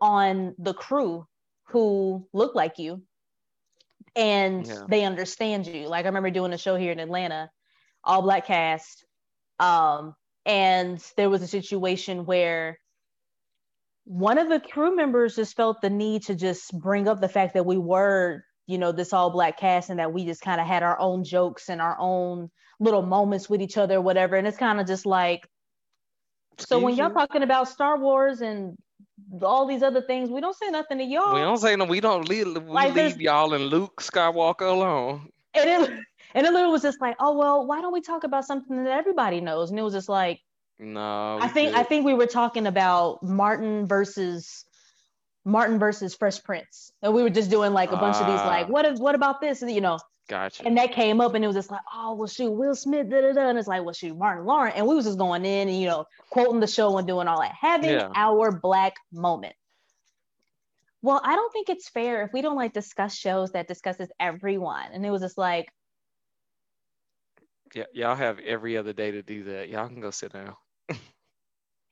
on the crew who look like you and yeah. they understand you like i remember doing a show here in atlanta all black cast um, and there was a situation where one of the crew members just felt the need to just bring up the fact that we were you know this all black cast and that we just kind of had our own jokes and our own little moments with each other whatever. And it's kind of just like so when y'all talking about star wars and all these other things we don't say nothing to y'all. We don't say no we don't leave we like leave y'all and luke skywalker alone. And it and it literally was just like oh well why don't we talk about something that everybody knows? And it was just like no i think did. i think we were talking about martin versus Martin versus Fresh Prince, and we were just doing like a bunch uh, of these like, ah. what if, what about this? And you know, gotcha. And that came up, and it was just like, oh well, shoot, Will Smith, da da da, and it's like, well, shoot, Martin Lawrence, and we was just going in and you know, quoting the show and doing all that, having yeah. our black moment. Well, I don't think it's fair if we don't like discuss shows that discusses everyone, and it was just like, yeah, y'all have every other day to do that. Y'all can go sit down.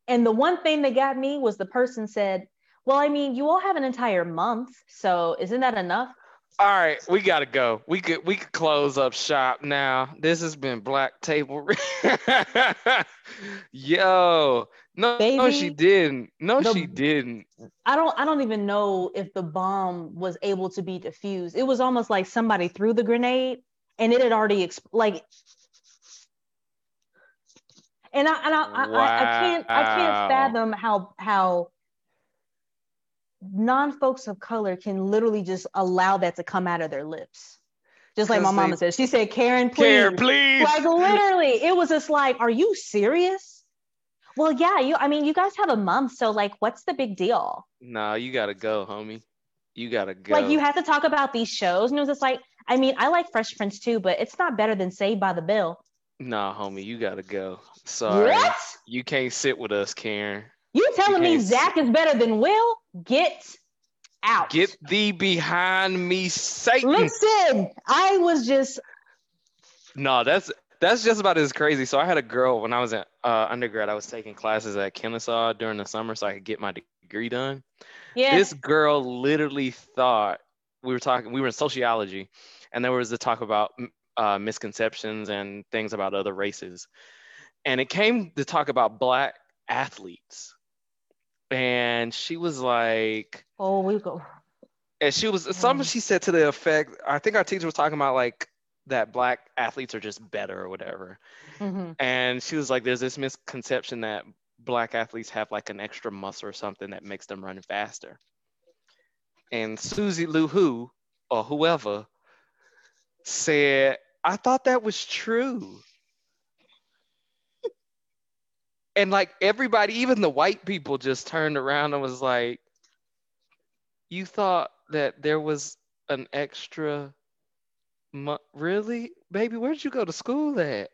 and the one thing that got me was the person said well, I mean, you all have an entire month, so isn't that enough? All right, we gotta go. We could we could close up shop now. This has been Black Table. Yo, no, Baby, no, she didn't. No, the, she didn't. I don't. I don't even know if the bomb was able to be defused. It was almost like somebody threw the grenade, and it had already exp- like. And I and I, wow. I, I can't I can't fathom how how non folks of color can literally just allow that to come out of their lips. Just like my mama said, she said, Karen, please. Karen, please. Like literally, it was just like, are you serious? Well, yeah, you I mean, you guys have a month, so like what's the big deal? Nah, you gotta go, homie. You gotta go. Like you have to talk about these shows. And it was just like, I mean, I like Fresh Prince too, but it's not better than Saved by the Bell. Nah, homie, you gotta go. Sorry. What? You can't sit with us, Karen. You telling me Zach is better than Will? Get out. Get thee behind me, Satan. Listen, I was just. No, that's that's just about as crazy. So I had a girl when I was in uh, undergrad. I was taking classes at Kennesaw during the summer so I could get my degree done. Yeah. This girl literally thought we were talking. We were in sociology, and there was the talk about uh, misconceptions and things about other races, and it came to talk about black athletes and she was like, "Oh, we go." And she was something she said to the effect. I think our teacher was talking about like that black athletes are just better or whatever. Mm-hmm. And she was like, "There's this misconception that black athletes have like an extra muscle or something that makes them run faster." And Susie Lou Who or whoever said, "I thought that was true." And like everybody, even the white people, just turned around and was like, "You thought that there was an extra, mu- really, baby? Where'd you go to school at?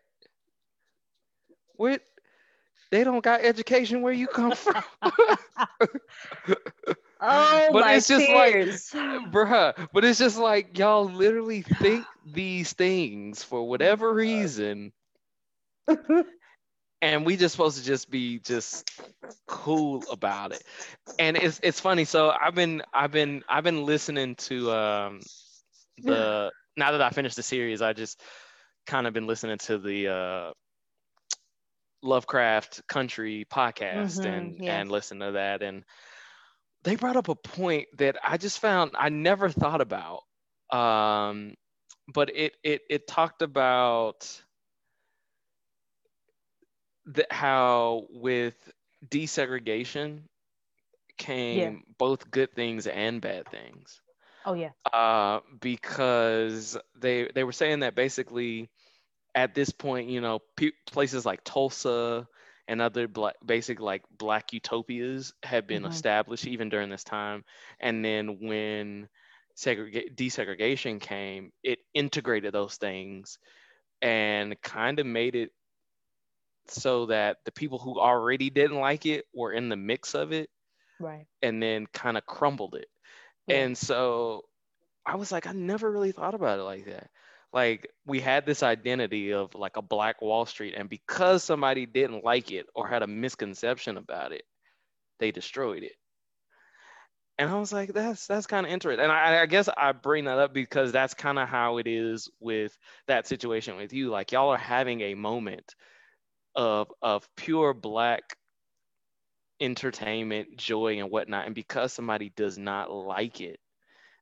Where they don't got education where you come from." oh but it's just tears. like, bruh. But it's just like y'all literally think these things for whatever reason and we just supposed to just be just cool about it. And it's it's funny. So I've been I've been I've been listening to um the now that I finished the series, I just kind of been listening to the uh Lovecraft Country podcast mm-hmm, and and listen to that and they brought up a point that I just found I never thought about. Um, but it it it talked about the, how with desegregation came yeah. both good things and bad things. Oh yeah. Uh, because they they were saying that basically at this point, you know, pe- places like Tulsa and other black, basic like black utopias have been mm-hmm. established even during this time. And then when segreg- desegregation came, it integrated those things and kind of made it so that the people who already didn't like it were in the mix of it. Right. And then kind of crumbled it. Yeah. And so I was like, I never really thought about it like that like we had this identity of like a black wall street and because somebody didn't like it or had a misconception about it they destroyed it and i was like that's that's kind of interesting and I, I guess i bring that up because that's kind of how it is with that situation with you like y'all are having a moment of of pure black entertainment joy and whatnot and because somebody does not like it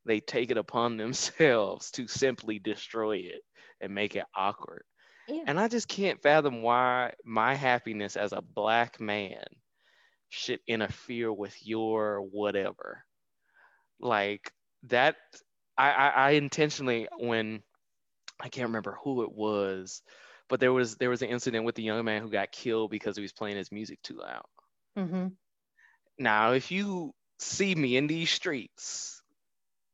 they take it upon themselves to simply destroy it and make it awkward. Yeah. And I just can't fathom why my happiness as a black man should interfere with your whatever. Like that, I, I, I intentionally when I can't remember who it was, but there was there was an incident with a young man who got killed because he was playing his music too loud. Mm-hmm. Now, if you see me in these streets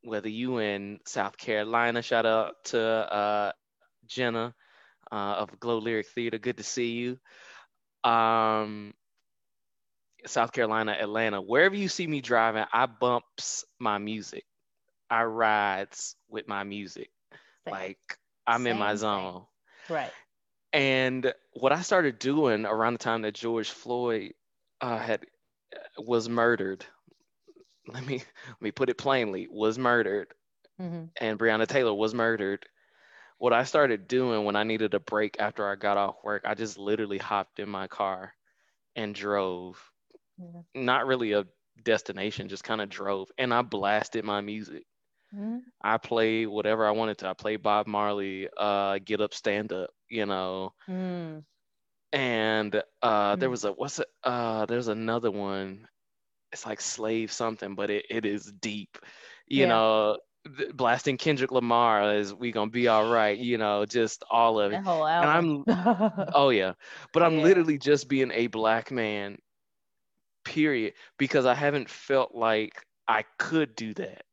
whether you in South Carolina, shout out to uh, Jenna uh, of Glow Lyric Theater. Good to see you. Um, South Carolina, Atlanta, wherever you see me driving, I bumps my music. I rides with my music. Same. Like I'm Same in my zone. Thing. Right. And what I started doing around the time that George Floyd uh, had was murdered let me let me put it plainly, was murdered, mm-hmm. and Breonna Taylor was murdered. What I started doing when I needed a break after I got off work, I just literally hopped in my car and drove. Yeah. Not really a destination, just kind of drove, and I blasted my music. Mm-hmm. I played whatever I wanted to. I played Bob Marley, uh, Get Up, Stand Up, you know. Mm. And uh, mm. there was a what's it? Uh, there's another one it's like slave something, but it, it is deep. You yeah. know, blasting Kendrick Lamar is we gonna be all right. You know, just all of it. And I'm oh yeah, but I'm yeah. literally just being a black man. Period, because I haven't felt like I could do that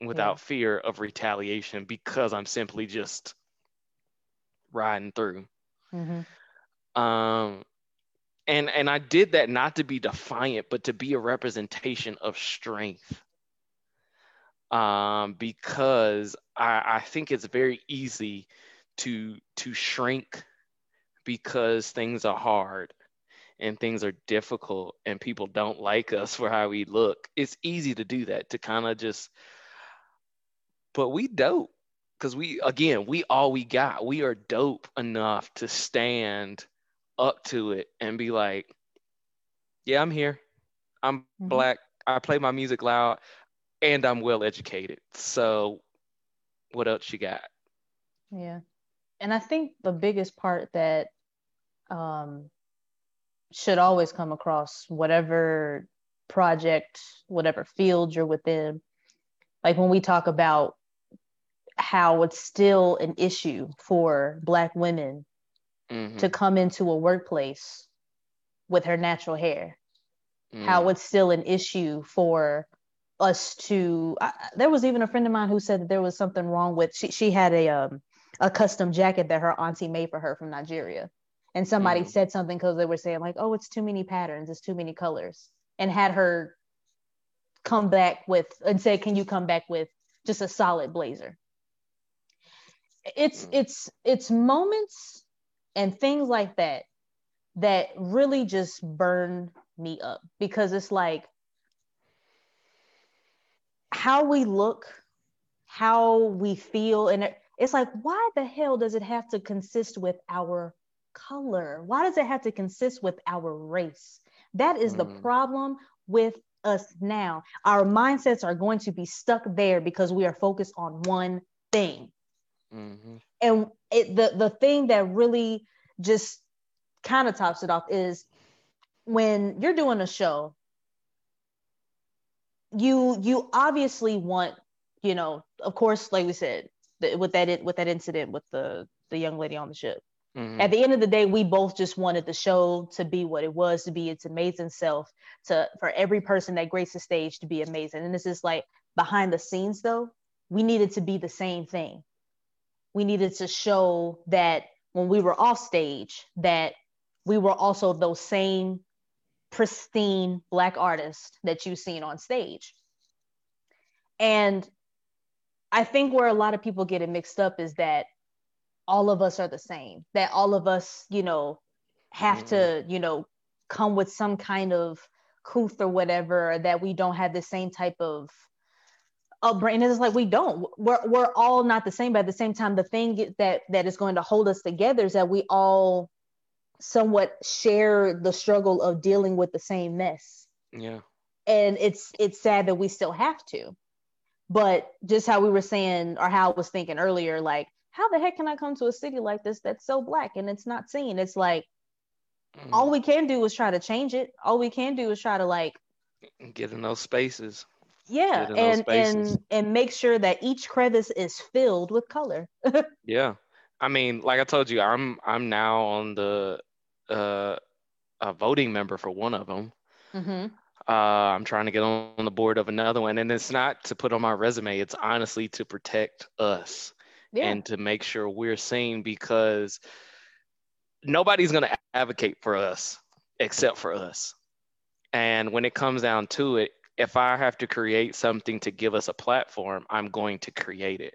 without yeah. fear of retaliation because I'm simply just riding through. Mm-hmm. Um, and and I did that not to be defiant, but to be a representation of strength. Um, because I, I think it's very easy to to shrink because things are hard and things are difficult and people don't like us for how we look. It's easy to do that to kind of just but we dope because we again we all we got we are dope enough to stand up to it and be like, yeah, I'm here. I'm mm-hmm. black. I play my music loud and I'm well educated. So what else you got? Yeah. And I think the biggest part that um, should always come across whatever project, whatever field you're within, like when we talk about how it's still an issue for Black women mm-hmm. to come into a workplace with her natural hair. Mm. How it's still an issue for us to. I, there was even a friend of mine who said that there was something wrong with. She she had a um a custom jacket that her auntie made for her from Nigeria, and somebody mm. said something because they were saying like, oh, it's too many patterns, it's too many colors, and had her come back with and say, can you come back with just a solid blazer? It's mm. it's it's moments and things like that that really just burn me up because it's like how we look, how we feel, and it, it's like, why the hell does it have to consist with our color? Why does it have to consist with our race? That is mm. the problem with us now. Our mindsets are going to be stuck there because we are focused on one thing. Mm-hmm. And it, the the thing that really just kind of tops it off is when you're doing a show, you you obviously want, you know, of course, like we said, with that with that incident with the the young lady on the ship. Mm-hmm. At the end of the day, we both just wanted the show to be what it was to be its amazing self, to for every person that graced the stage to be amazing. And this is like behind the scenes though, we needed to be the same thing. We needed to show that when we were off stage, that we were also those same pristine black artists that you've seen on stage. And I think where a lot of people get it mixed up is that all of us are the same, that all of us, you know, have mm-hmm. to, you know, come with some kind of couth or whatever, that we don't have the same type of upbringing. It's like we don't. We're we're all not the same, but at the same time, the thing that that is going to hold us together is that we all somewhat share the struggle of dealing with the same mess. Yeah. And it's it's sad that we still have to. But just how we were saying, or how I was thinking earlier, like how the heck can I come to a city like this that's so black and it's not seen? It's like mm. all we can do is try to change it. All we can do is try to like get in those spaces. Yeah, and and and make sure that each crevice is filled with color. yeah. I mean, like I told you, I'm I'm now on the uh a voting member for one of them. Mm-hmm. Uh, I'm trying to get on the board of another one, and it's not to put on my resume. It's honestly to protect us yeah. and to make sure we're seen because nobody's going to advocate for us except for us. And when it comes down to it, if I have to create something to give us a platform, I'm going to create it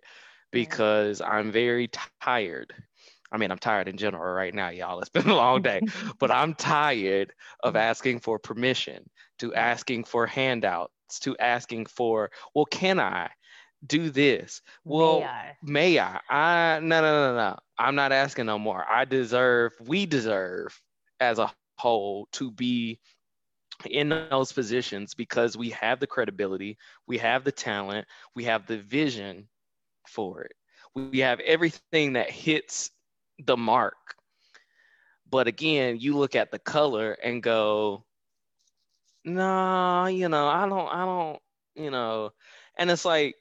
because I'm very tired. I mean, I'm tired in general right now, y'all. It's been a long day, but I'm tired of mm-hmm. asking for permission, to asking for handouts, to asking for, well, can I? do this. Well, may I? May I? I no no no no. I'm not asking no more. I deserve. We deserve as a whole to be in those positions because we have the credibility, we have the talent, we have the vision for it. We have everything that hits the mark. But again, you look at the color and go, nah, you know, I don't, I don't, you know, and it's like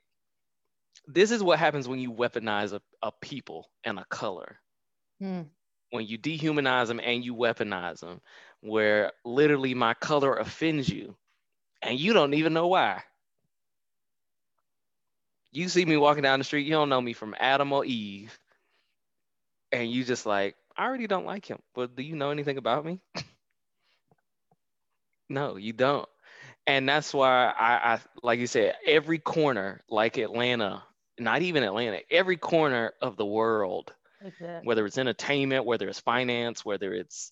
this is what happens when you weaponize a, a people and a color. Hmm. When you dehumanize them and you weaponize them, where literally my color offends you and you don't even know why. You see me walking down the street, you don't know me from Adam or Eve. And you just like, I already don't like him. But do you know anything about me? no, you don't. And that's why I, I, like you said, every corner, like Atlanta, not even Atlanta, every corner of the world, exactly. whether it's entertainment, whether it's finance, whether it's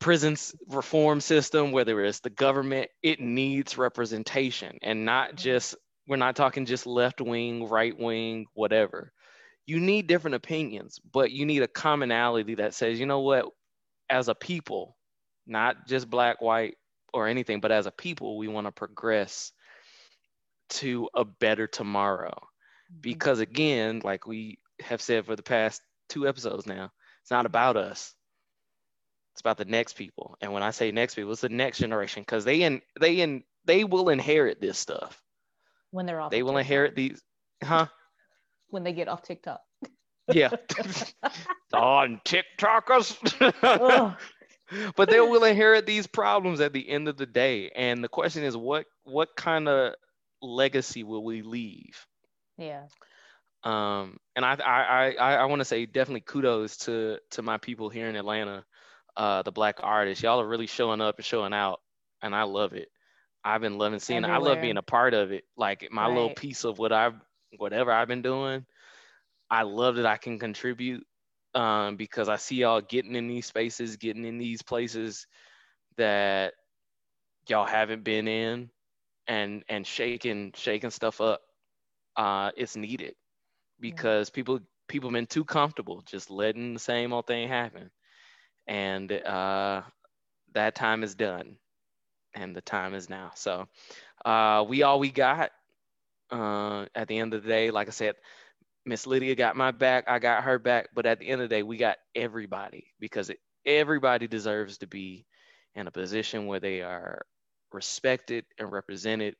prisons reform system, whether it's the government, it needs representation and not mm-hmm. just, we're not talking just left wing, right wing, whatever. You need different opinions, but you need a commonality that says, you know what, as a people, not just black, white, or anything, but as a people, we want to progress to a better tomorrow. Mm-hmm. because again like we have said for the past two episodes now it's not about us it's about the next people. And when i say next people it's the next generation because they and they and they will inherit this stuff. When they're off they will TikTok. inherit these huh? When they get off tiktok. Yeah. On tiktokers. But they will inherit these problems at the end of the day. And the question is what what kind of legacy will we leave? Yeah. Um, and I I I, I want to say definitely kudos to to my people here in Atlanta, uh, the black artists. Y'all are really showing up and showing out, and I love it. I've been loving seeing Everywhere. I love being a part of it. Like my right. little piece of what I've whatever I've been doing. I love that I can contribute um, because I see y'all getting in these spaces, getting in these places that y'all haven't been in, and and shaking shaking stuff up. Uh, it's needed because people people been too comfortable just letting the same old thing happen, and uh, that time is done, and the time is now. So uh, we all we got. Uh, at the end of the day, like I said, Miss Lydia got my back, I got her back, but at the end of the day, we got everybody because it, everybody deserves to be in a position where they are respected and represented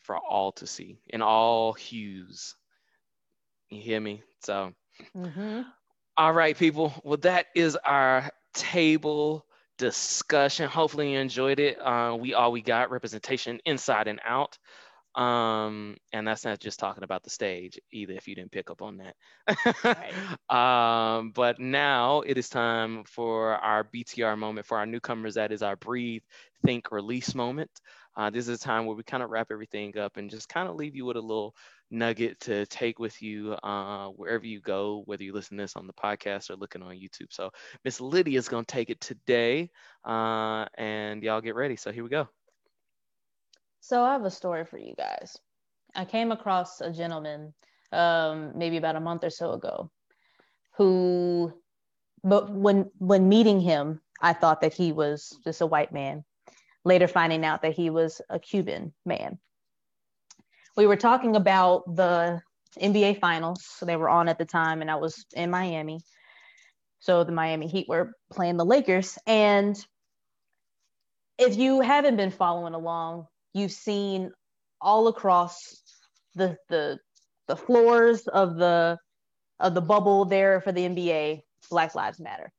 for all to see in all hues. You hear me? So, mm-hmm. all right, people. Well, that is our table discussion. Hopefully, you enjoyed it. Uh, we all we got representation inside and out. Um, and that's not just talking about the stage either, if you didn't pick up on that. right. um, but now it is time for our BTR moment for our newcomers. That is our breathe, think, release moment. Uh, this is a time where we kind of wrap everything up and just kind of leave you with a little nugget to take with you uh, wherever you go, whether you listen to this on the podcast or looking on YouTube. So Miss Lydia is going to take it today, uh, and y'all get ready. So here we go. So I have a story for you guys. I came across a gentleman um, maybe about a month or so ago who but when when meeting him, I thought that he was just a white man. Later finding out that he was a Cuban man. We were talking about the NBA finals. So they were on at the time and I was in Miami. So the Miami Heat were playing the Lakers and if you haven't been following along, you've seen all across the the the floors of the of the bubble there for the NBA, Black Lives Matter.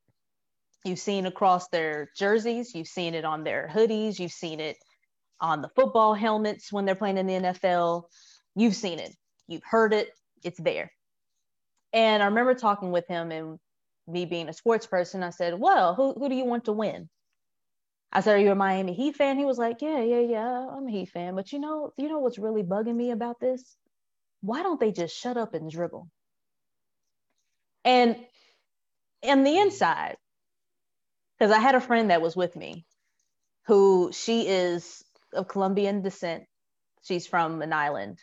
You've seen across their jerseys, you've seen it on their hoodies, you've seen it on the football helmets when they're playing in the NFL. You've seen it, you've heard it, it's there. And I remember talking with him and me being a sports person, I said, Well, who, who do you want to win? I said, Are you a Miami Heat fan? He was like, Yeah, yeah, yeah, I'm a Heat fan. But you know, you know what's really bugging me about this? Why don't they just shut up and dribble? And in the inside, because I had a friend that was with me who she is of Colombian descent. She's from an island.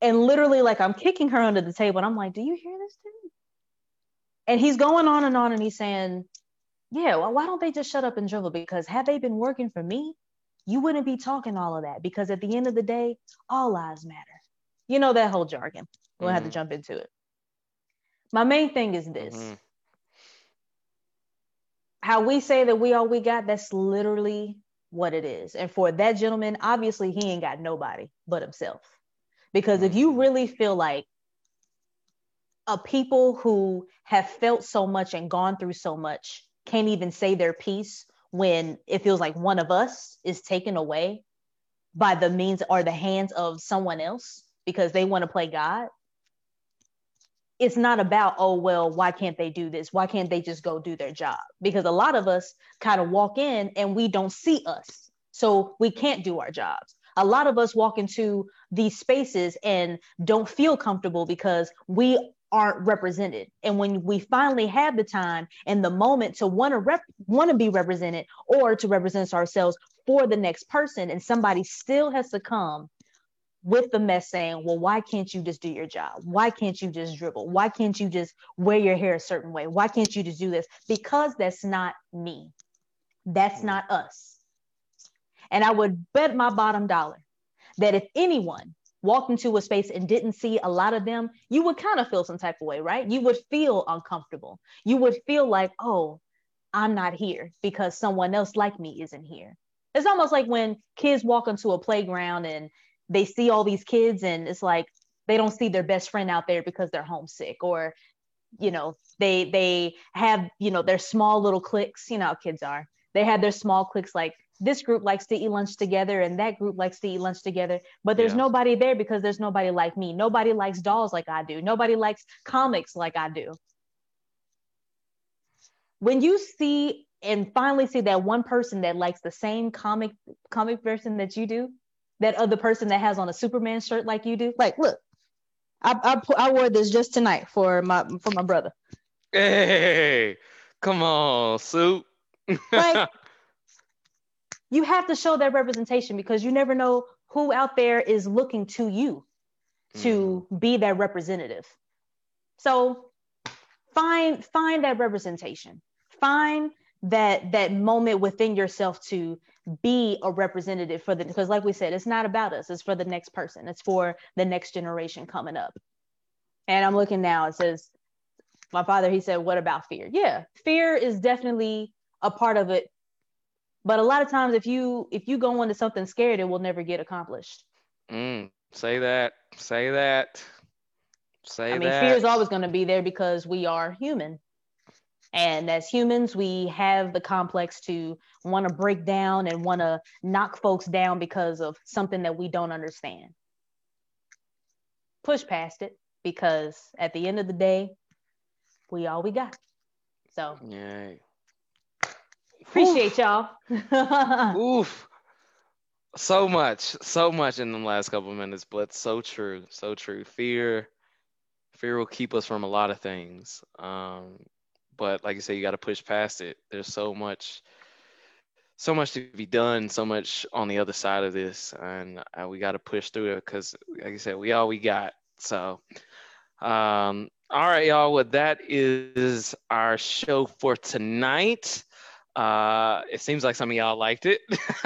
And literally, like, I'm kicking her under the table and I'm like, Do you hear this, dude? And he's going on and on and he's saying, yeah, well, why don't they just shut up and dribble? Because had they been working for me, you wouldn't be talking all of that. Because at the end of the day, all lives matter. You know that whole jargon. We'll mm-hmm. have to mm-hmm. jump into it. My main thing is this. Mm-hmm. How we say that we all we got, that's literally what it is. And for that gentleman, obviously he ain't got nobody but himself. Because if you mm-hmm. really feel like a people who have felt so much and gone through so much can't even say their piece when it feels like one of us is taken away by the means or the hands of someone else because they want to play God. It's not about, oh, well, why can't they do this? Why can't they just go do their job? Because a lot of us kind of walk in and we don't see us. So we can't do our jobs. A lot of us walk into these spaces and don't feel comfortable because we aren't represented. And when we finally have the time and the moment to want to rep- want to be represented or to represent ourselves for the next person, and somebody still has to come with the mess saying, Well, why can't you just do your job? Why can't you just dribble? Why can't you just wear your hair a certain way? Why can't you just do this? Because that's not me. That's mm. not us. And I would bet my bottom dollar that if anyone walked into a space and didn't see a lot of them, you would kind of feel some type of way, right? You would feel uncomfortable. You would feel like, oh, I'm not here because someone else like me isn't here. It's almost like when kids walk into a playground and they see all these kids and it's like they don't see their best friend out there because they're homesick or you know they they have you know their small little cliques you know how kids are. They have their small cliques like this group likes to eat lunch together and that group likes to eat lunch together but there's yeah. nobody there because there's nobody like me. Nobody likes dolls like i do. Nobody likes comics like i do. When you see and finally see that one person that likes the same comic comic version that you do that other person that has on a superman shirt like you do like look I, I I wore this just tonight for my for my brother. Hey, come on, soup. like you have to show that representation because you never know who out there is looking to you to mm. be that representative. So find find that representation. Find that that moment within yourself to be a representative for the because like we said it's not about us it's for the next person it's for the next generation coming up and i'm looking now it says my father he said what about fear yeah fear is definitely a part of it but a lot of times if you if you go into something scared it will never get accomplished mm, say that say that say that. i mean that. fear is always going to be there because we are human and as humans, we have the complex to want to break down and want to knock folks down because of something that we don't understand. Push past it because at the end of the day, we all we got. So, yeah. Appreciate Oof. y'all. Oof. So much, so much in the last couple of minutes, but so true, so true. Fear, fear will keep us from a lot of things. Um, but like I say, you got to push past it. There's so much, so much to be done, so much on the other side of this, and uh, we got to push through it because, like I said, we all we got. So, um, all right, y'all. Well, that is our show for tonight. Uh, it seems like some of y'all liked it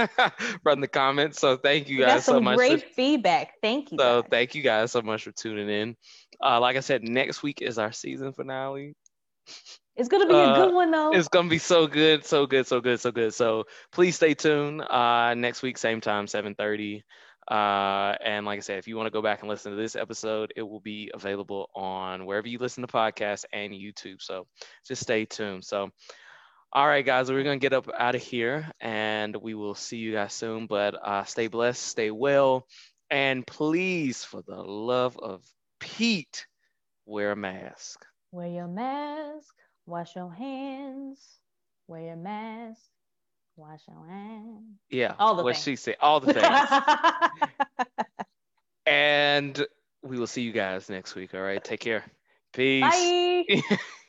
from the comments. So thank you guys so much. Great for, feedback. Thank you. So guys. thank you guys so much for tuning in. Uh, like I said, next week is our season finale. It's gonna be uh, a good one though. It's gonna be so good, so good, so good, so good. So please stay tuned. Uh, next week, same time, 7:30. Uh, and like I said, if you want to go back and listen to this episode, it will be available on wherever you listen to podcasts and YouTube. So just stay tuned. So, all right, guys, we're gonna get up out of here, and we will see you guys soon. But uh, stay blessed, stay well, and please, for the love of Pete, wear a mask. Wear your mask. Wash your hands. Wear your mask. Wash your hands. Yeah. All the what things. she said. All the things. and we will see you guys next week. All right. Take care. Peace. Bye.